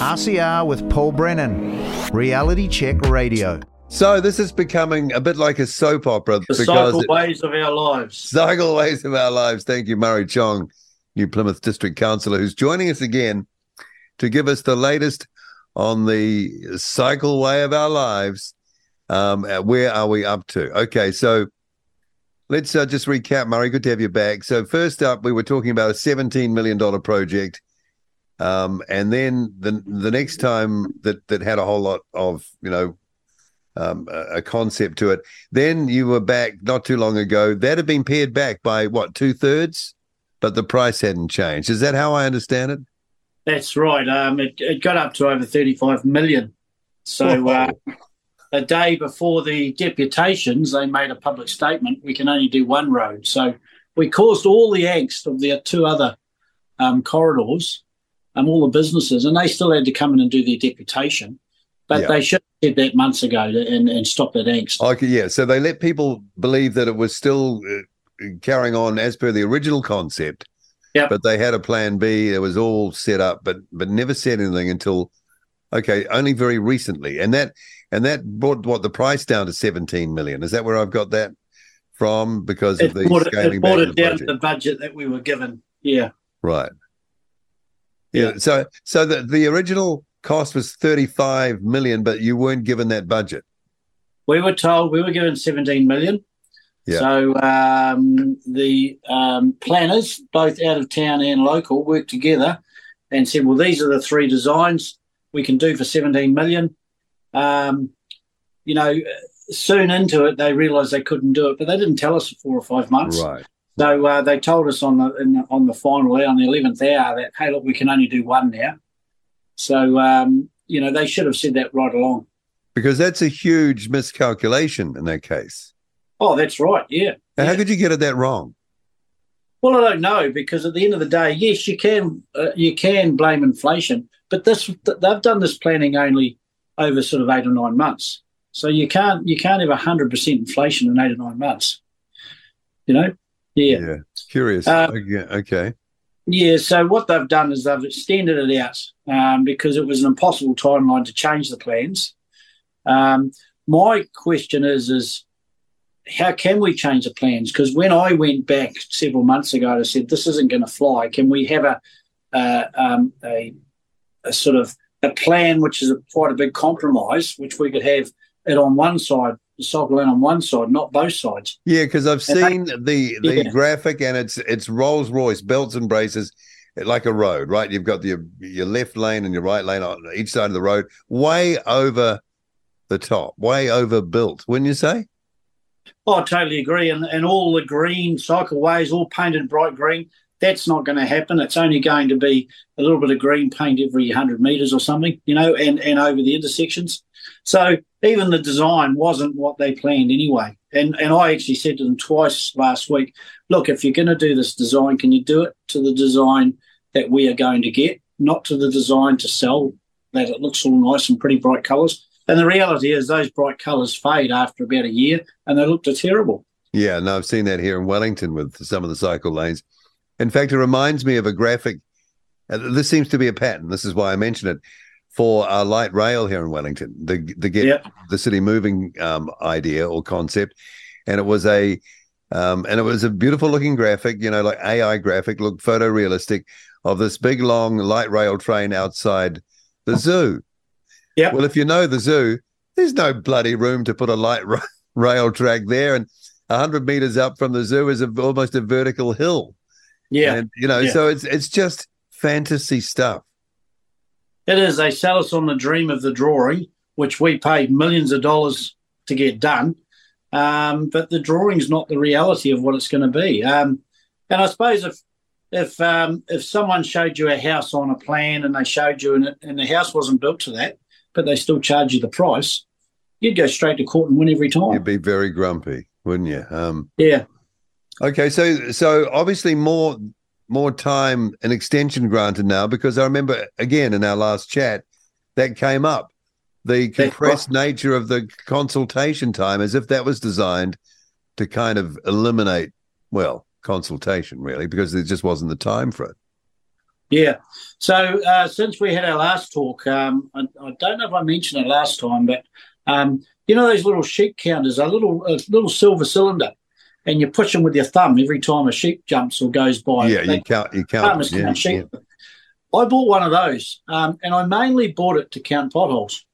RCR with Paul Brennan, Reality Check Radio. So this is becoming a bit like a soap opera. The cycle ways of our lives. Cycle ways of our lives. Thank you, Murray Chong, New Plymouth District Councillor, who's joining us again to give us the latest on the cycle way of our lives. Um, where are we up to? Okay, so let's uh, just recap, Murray. Good to have you back. So first up, we were talking about a $17 million project. Um, and then the the next time that that had a whole lot of you know um, a, a concept to it, then you were back not too long ago. That had been pared back by what two thirds, but the price hadn't changed. Is that how I understand it? That's right. Um, it, it got up to over 35 million. So uh, a day before the deputations, they made a public statement we can only do one road. So we caused all the angst of the two other um, corridors, um, all the businesses, and they still had to come in and do their deputation. But yeah. they should have said that months ago and, and stop that angst. Okay, yeah. So they let people believe that it was still uh, carrying on as per the original concept yeah. But they had a plan B. It was all set up, but but never said anything until okay, only very recently. And that and that brought what the price down to 17 million. Is that where I've got that from? Because it of the brought scaling it, it brought it down to the budget that we were given. Yeah. Right. Yeah. So so the, the original cost was 35 million, but you weren't given that budget. We were told we were given 17 million. Yeah. So um, the um, planners, both out of town and local, worked together and said, "Well, these are the three designs we can do for 17 million. Um, you know, soon into it, they realised they couldn't do it, but they didn't tell us for four or five months. Right. So uh, they told us on the, the, on the final hour, on the eleventh hour that hey, look, we can only do one now. So um, you know, they should have said that right along. Because that's a huge miscalculation in that case. Oh, that's right. Yeah. How yeah. could you get it that wrong? Well, I don't know because at the end of the day, yes, you can uh, you can blame inflation, but this they've done this planning only over sort of eight or nine months. So you can't you can't have hundred percent inflation in eight or nine months. You know, yeah. Yeah, curious. Uh, okay. Yeah. So what they've done is they've extended it out um, because it was an impossible timeline to change the plans. Um, my question is is how can we change the plans? Because when I went back several months ago, I said this isn't going to fly. Can we have a, uh, um, a, a sort of a plan which is a, quite a big compromise, which we could have it on one side, the cycle lane on one side, not both sides. Yeah, because I've seen they, the the yeah. graphic and it's it's Rolls Royce belts and braces eh, like a road, right? You've got your your left lane and your right lane on each side of the road, way over the top, way overbuilt, wouldn't you say? Oh, I totally agree. And, and all the green cycleways, all painted bright green, that's not going to happen. It's only going to be a little bit of green paint every 100 metres or something, you know, and, and over the intersections. So even the design wasn't what they planned anyway. And, and I actually said to them twice last week look, if you're going to do this design, can you do it to the design that we are going to get, not to the design to sell that it looks all nice and pretty bright colours? And the reality is, those bright colours fade after about a year, and they look terrible. Yeah, no, I've seen that here in Wellington with some of the cycle lanes. In fact, it reminds me of a graphic. Uh, this seems to be a pattern. This is why I mention it for our light rail here in Wellington. The the get yep. the city moving um, idea or concept, and it was a um, and it was a beautiful looking graphic. You know, like AI graphic, looked photorealistic of this big long light rail train outside the zoo. Yeah. Well, if you know the zoo, there's no bloody room to put a light ra- rail track there, and hundred meters up from the zoo is a, almost a vertical hill. Yeah. And you know, yeah. so it's it's just fantasy stuff. It is. They sell us on the dream of the drawing, which we paid millions of dollars to get done. Um, but the drawing's not the reality of what it's going to be. Um, and I suppose if if um, if someone showed you a house on a plan and they showed you and, it, and the house wasn't built to that, but they still charge you the price, you'd go straight to court and win every time. You'd be very grumpy, wouldn't you? Um, yeah. Okay, so so obviously more more time and extension granted now because I remember again in our last chat that came up the compressed nature of the consultation time as if that was designed to kind of eliminate well consultation really because there just wasn't the time for it. Yeah. So uh, since we had our last talk, um, I, I, don't know if I mentioned it last time, but um, you know those little sheet counters, a little a little silver cylinder, and you push them with your thumb every time a sheep jumps or goes by. Yeah, they, you count. You count. Yeah, sheep. Yeah. I bought one of those, um, and I mainly bought it to count potholes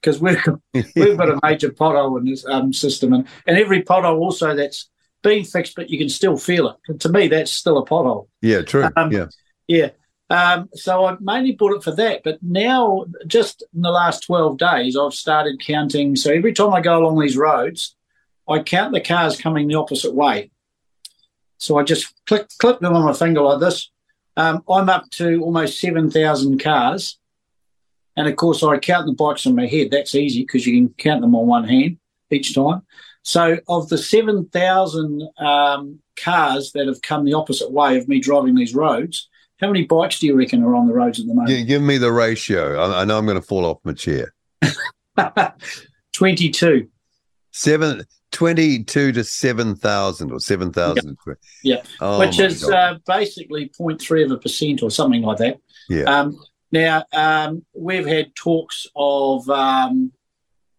because we've we've got a major pothole in this um, system, and, and every pothole also that's been fixed, but you can still feel it. And to me, that's still a pothole. Yeah, true. Um, yeah, yeah. Um, so I mainly bought it for that. But now, just in the last 12 days, I've started counting. So every time I go along these roads, I count the cars coming the opposite way. So I just click clip them on my finger like this. Um, I'm up to almost 7,000 cars. And of course, I count the bikes in my head. That's easy because you can count them on one hand each time. So, of the 7,000 um, cars that have come the opposite way of me driving these roads, how many bikes do you reckon are on the roads at the moment? Yeah, give me the ratio. I, I know I'm going to fall off my chair. 22. Seven, 22 to 7,000 or 7,000. Yeah, yeah. Oh which is uh, basically 0.3 of a percent or something like that. Yeah. Um, now, um, we've had talks of um,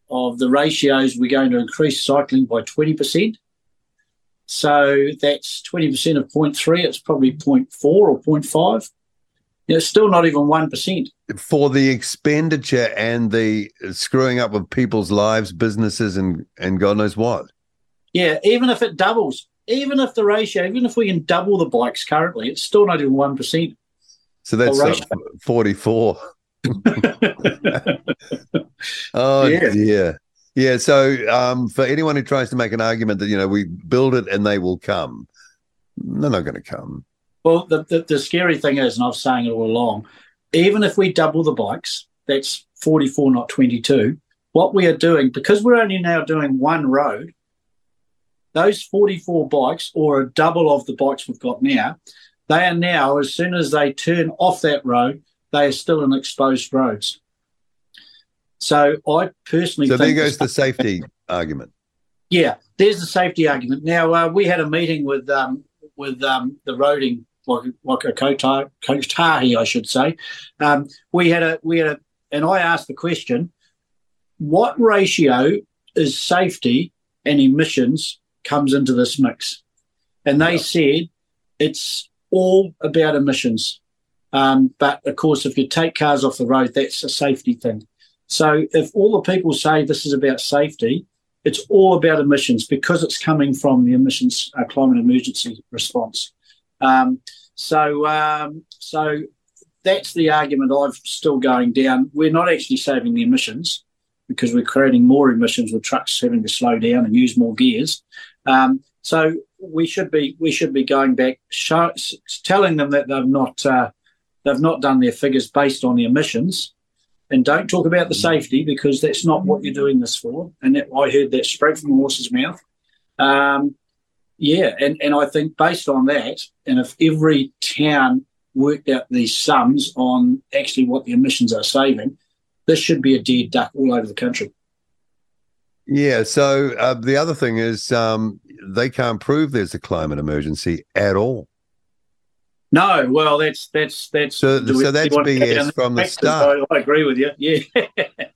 of the ratios. We're going to increase cycling by 20%. So that's 20% of 0.3. It's probably 0.4 or 0.5. It's still not even 1%. For the expenditure and the screwing up of people's lives, businesses, and, and God knows what. Yeah, even if it doubles, even if the ratio, even if we can double the bikes currently, it's still not even 1%. So that's uh, 44. oh, yeah. dear. Yeah. So, um, for anyone who tries to make an argument that, you know, we build it and they will come, they're not going to come. Well, the, the, the scary thing is, and I was saying it all along, even if we double the bikes, that's 44, not 22. What we are doing, because we're only now doing one road, those 44 bikes, or a double of the bikes we've got now, they are now, as soon as they turn off that road, they are still in exposed roads. So I personally. So there goes the safety argument. Yeah, there's the safety argument. Now uh, we had a meeting with um, with um, the roading like Waka Kotahi, Kotahi, I should say. Um, we had a we had a, and I asked the question: What ratio is safety and emissions comes into this mix? And they yeah. said it's all about emissions. Um, but of course, if you take cars off the road, that's a safety thing. So if all the people say this is about safety, it's all about emissions because it's coming from the emissions uh, climate emergency response. Um, so, um, so that's the argument I've still going down. We're not actually saving the emissions because we're creating more emissions with trucks having to slow down and use more gears. Um, so we should be we should be going back, show, telling them that they've not uh, they've not done their figures based on the emissions and don't talk about the safety because that's not what you're doing this for. And that, I heard that straight from the horse's mouth. Um, yeah, and, and I think based on that, and if every town worked out these sums on actually what the emissions are saving, this should be a dead duck all over the country. Yeah. So uh, the other thing is um, they can't prove there's a climate emergency at all. No, well, that's that's that's so. So that's BS from the start. I, I, agree with you. Yeah.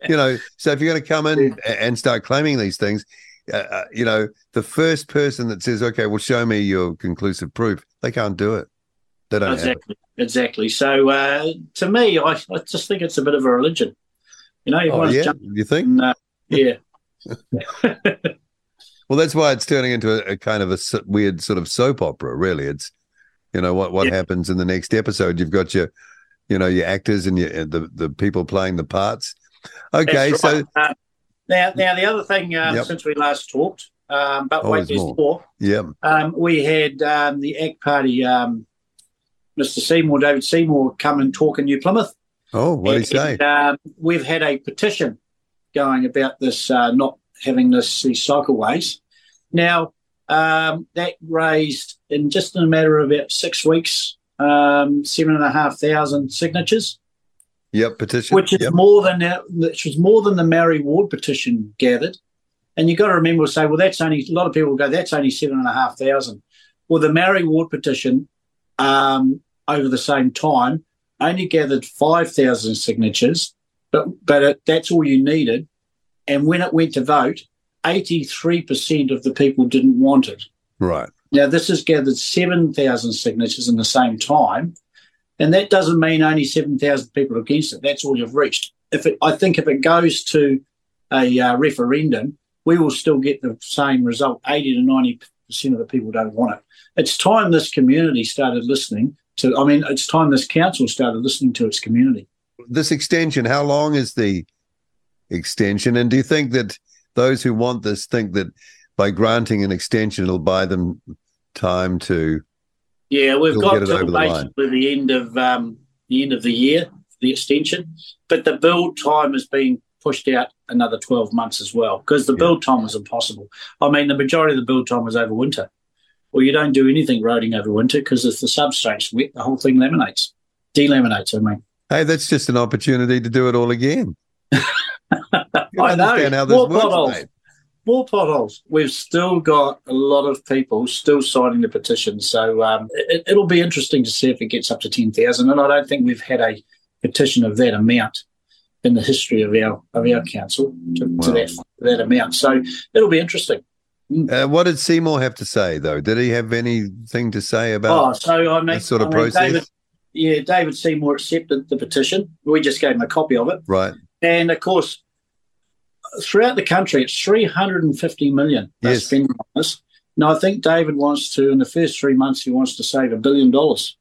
you know, so if you're going to come in yeah. and start claiming these things, uh, uh, you know, the first person that says, "Okay, well, show me your conclusive proof," they can't do it. They don't exactly. Exactly. So uh, to me, I, I just think it's a bit of a religion. You know, oh, yeah. You think? And, uh, yeah. well, that's why it's turning into a, a, kind of a weird sort of soap opera. Really, it's you know what what yeah. happens in the next episode? You've got your, you know, your actors and your the the people playing the parts. Okay, right. so uh, now now the other thing um, yep. since we last talked, um, but oh, wait, there's more. more. Yeah, um, we had um, the ACT Party, um, Mr. Seymour, David Seymour, come and talk in New Plymouth. Oh, what did he say? Um, we've had a petition going about this uh, not having this these cycleways. Now, um, that raised in just in a matter of about six weeks, um, seven and a half thousand signatures. Yep, petition, which is yep. more than which was more than the Maori Ward petition gathered. And you've got to remember, to say, well, that's only a lot of people go, that's only seven and a half thousand. Well, the Maori Ward petition um, over the same time only gathered 5,000 signatures, but, but it, that's all you needed. And when it went to vote, 83% of the people didn't want it. Right. Now, this has gathered 7,000 signatures in the same time. And that doesn't mean only 7,000 people are against it. That's all you've reached. If it, I think if it goes to a uh, referendum, we will still get the same result. 80 to 90% of the people don't want it. It's time this community started listening to, I mean, it's time this council started listening to its community. This extension, how long is the extension? And do you think that those who want this think that by granting an extension, it'll buy them time to yeah, we've You'll got over till the basically the end of um, the end of the year, the extension. But the build time has been pushed out another twelve months as well because the Yeah. build time was impossible. I mean, the majority of the build time was over winter. Well, you don't do anything roading over winter because if the substrate's wet, the whole thing laminates, delaminates. I mean, Hey, that's just an opportunity to do it all again. I know. how this More works. More potholes. We've still got a lot of people still signing the petition, so um, it, it'll be interesting to see if it gets up to ten thousand. And I don't think we've had a petition of that amount in the history of our of our council to, to that that amount. So it'll be interesting. Uh, what did Seymour have to say, though? Did he have anything to say about Oh, so I mean, that sort of I mean, process? David, yeah, David Seymour accepted the petition. We just gave him a copy of it. right. And of course, throughout the country, it's 350 million they're Yes. spending on this. Now, I think David wants to, in the first three months, he wants to save a billion dollars.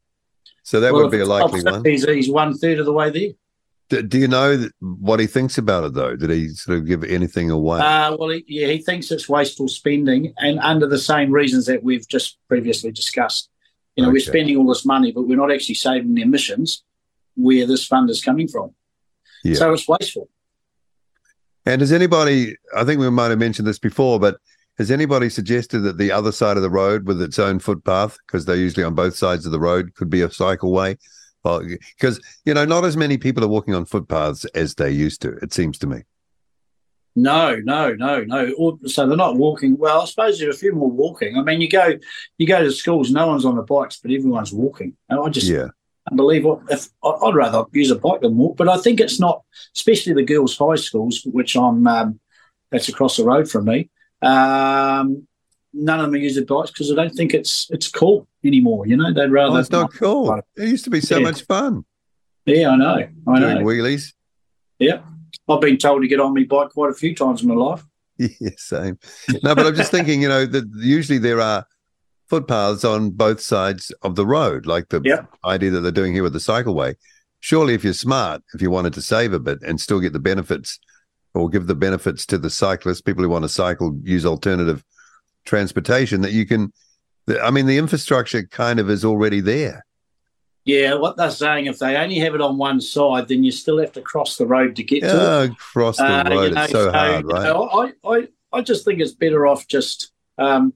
So that Well, would be a likely one. He's, he's one third of the way there. D- do you know what he thinks about it, though? Did he sort of give anything away? Uh, well, he, yeah, he thinks it's wasteful spending, and under the same reasons that we've just previously discussed. You know, we're spending all this money, but we're not actually saving the emissions where this fund is coming from. Yeah. So it's wasteful. And has anybody, I think we might have mentioned this before, but has anybody suggested that the other side of the road with its own footpath, because they're usually on both sides of the road, could be a cycleway? Well, because, you know, not as many people are walking on footpaths as they used to, it seems to me. No, no, no, no. So they're not walking. Well, I suppose there's a few more walking. I mean, you go, you go to schools, no one's on the bikes, but everyone's walking. And I just Yeah. Can't believe what. If I'd rather use a bike than walk, but I think it's not, especially the girls' high schools, which I'm. Um, that's across the road from me. Um, none of them are using bikes because I don't think it's it's cool anymore. You know, they'd rather. Oh, it's not cool. It used to be so Yeah. much fun Yeah, I know. I doing know. wheelies. Yeah, I've been told to get on my bike quite a few times in my life. Yeah, same. No, but I'm just thinking, you know, that usually there are footpaths on both sides of the road, like the Yep. idea that they're doing here with the cycleway. Surely, if you're smart, if you wanted to save a bit and still get the benefits or give the benefits to the cyclists, people who want to cycle, use alternative transportation, that you can. I mean, the infrastructure kind of is already there. Yeah, what they're saying, if they only have it on one side, then you still have to cross the road to get to it. Oh, across the Uh, road, you know, it's so hard, you know, I, I, I just think it's better off just, um,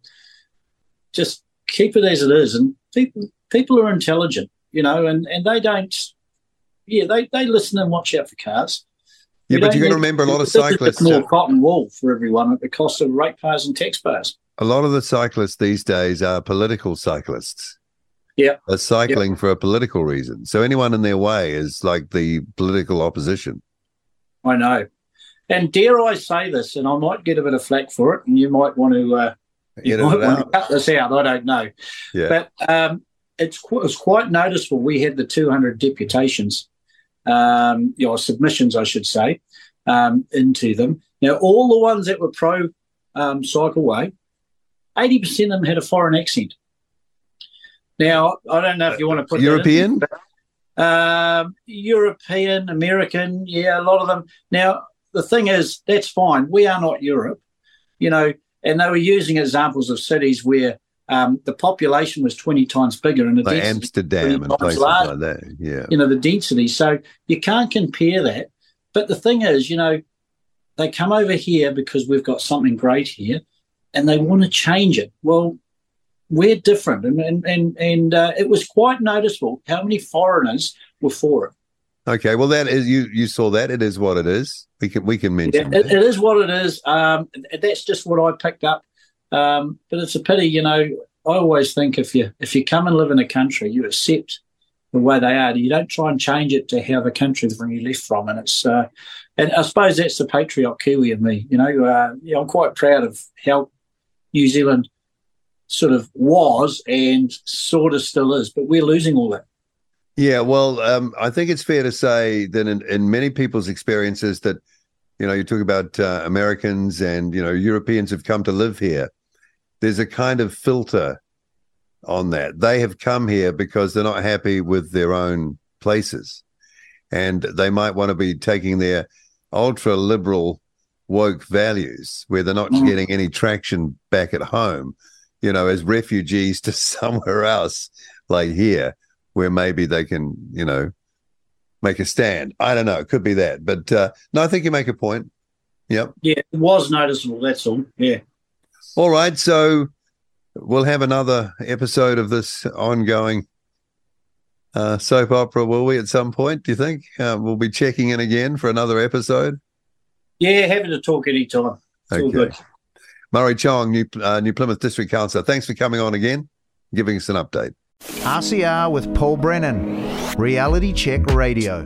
just keep it as it is. And people, people are intelligent, you know, and, and they don't, yeah, they, they listen and watch out for cars. Yeah, We but you got to remember a lot of this is just cyclists. more are- cotton wool for everyone at the cost of ratepayers and taxpayers. a lot of the cyclists these days are political cyclists. Yeah. They're cycling for a political reason. So anyone in their way is like the political opposition. I know. And dare I say this, and I might get a bit of flack for it, and you might want to uh, you might it want to cut this out. I don't know. Yeah. But um, it's qu- it's quite noticeable. We had the 200 deputations, um, know, submissions, I should say, um, into them. Now, all the ones that were pro um, cycleway, 80% of them had a foreign accent. Now, I don't know if you want to put that in, European? um, European, American, yeah, a lot of them. Now, the thing is, that's fine. We are not Europe, you know, and they were using examples of cities where um, the population was 20 times bigger and the Like Amsterdam and places large. like that. Yeah. you know, the density. So you can't compare that. But the thing is, you know, they come over here because we've got something great here and they want to change it. Well, we're different. And, and, and, and uh, it was quite noticeable how many foreigners were for it. Okay. Well, that is you. You saw that. It is what it is. We can we can Yeah, mention. it, that. it is what it is. Um, that's just what I picked up. Um, but it's a pity, you know. I always think if you if you come and live in a country, you accept the way they are. You don't try and change it to how the country from you left from, and it's uh, and I suppose that's the patriot Kiwi in me. You know, uh, yeah, I'm quite proud of how New Zealand sort of was and sort of still is, but we're losing all that. Yeah, well, um, I think it's fair to say that in, in many people's experiences that, you know, you talk about uh, Americans and, you know, Europeans have come to live here. There's a kind of filter on that. They have come here because they're not happy with their own places. And they might want to be taking their ultra liberal woke values where they're not mm. getting any traction back at home, you know, as refugees to somewhere else like here where maybe they can, you know, make a stand. I don't know. It could be that. But uh, no, I think you make a point. Yep. Yeah, it was noticeable. That's all. Yeah. All right. So we'll have another episode of this ongoing uh, soap opera, will we, at some point? Do you think? Uh, we'll be checking in again for another episode? Yeah, happy to talk anytime. It's okay. Murray Chong, New, uh, New Plymouth District Councillor, thanks for coming on again, giving us an update. RCR with Paul Brennan, Reality Check Radio.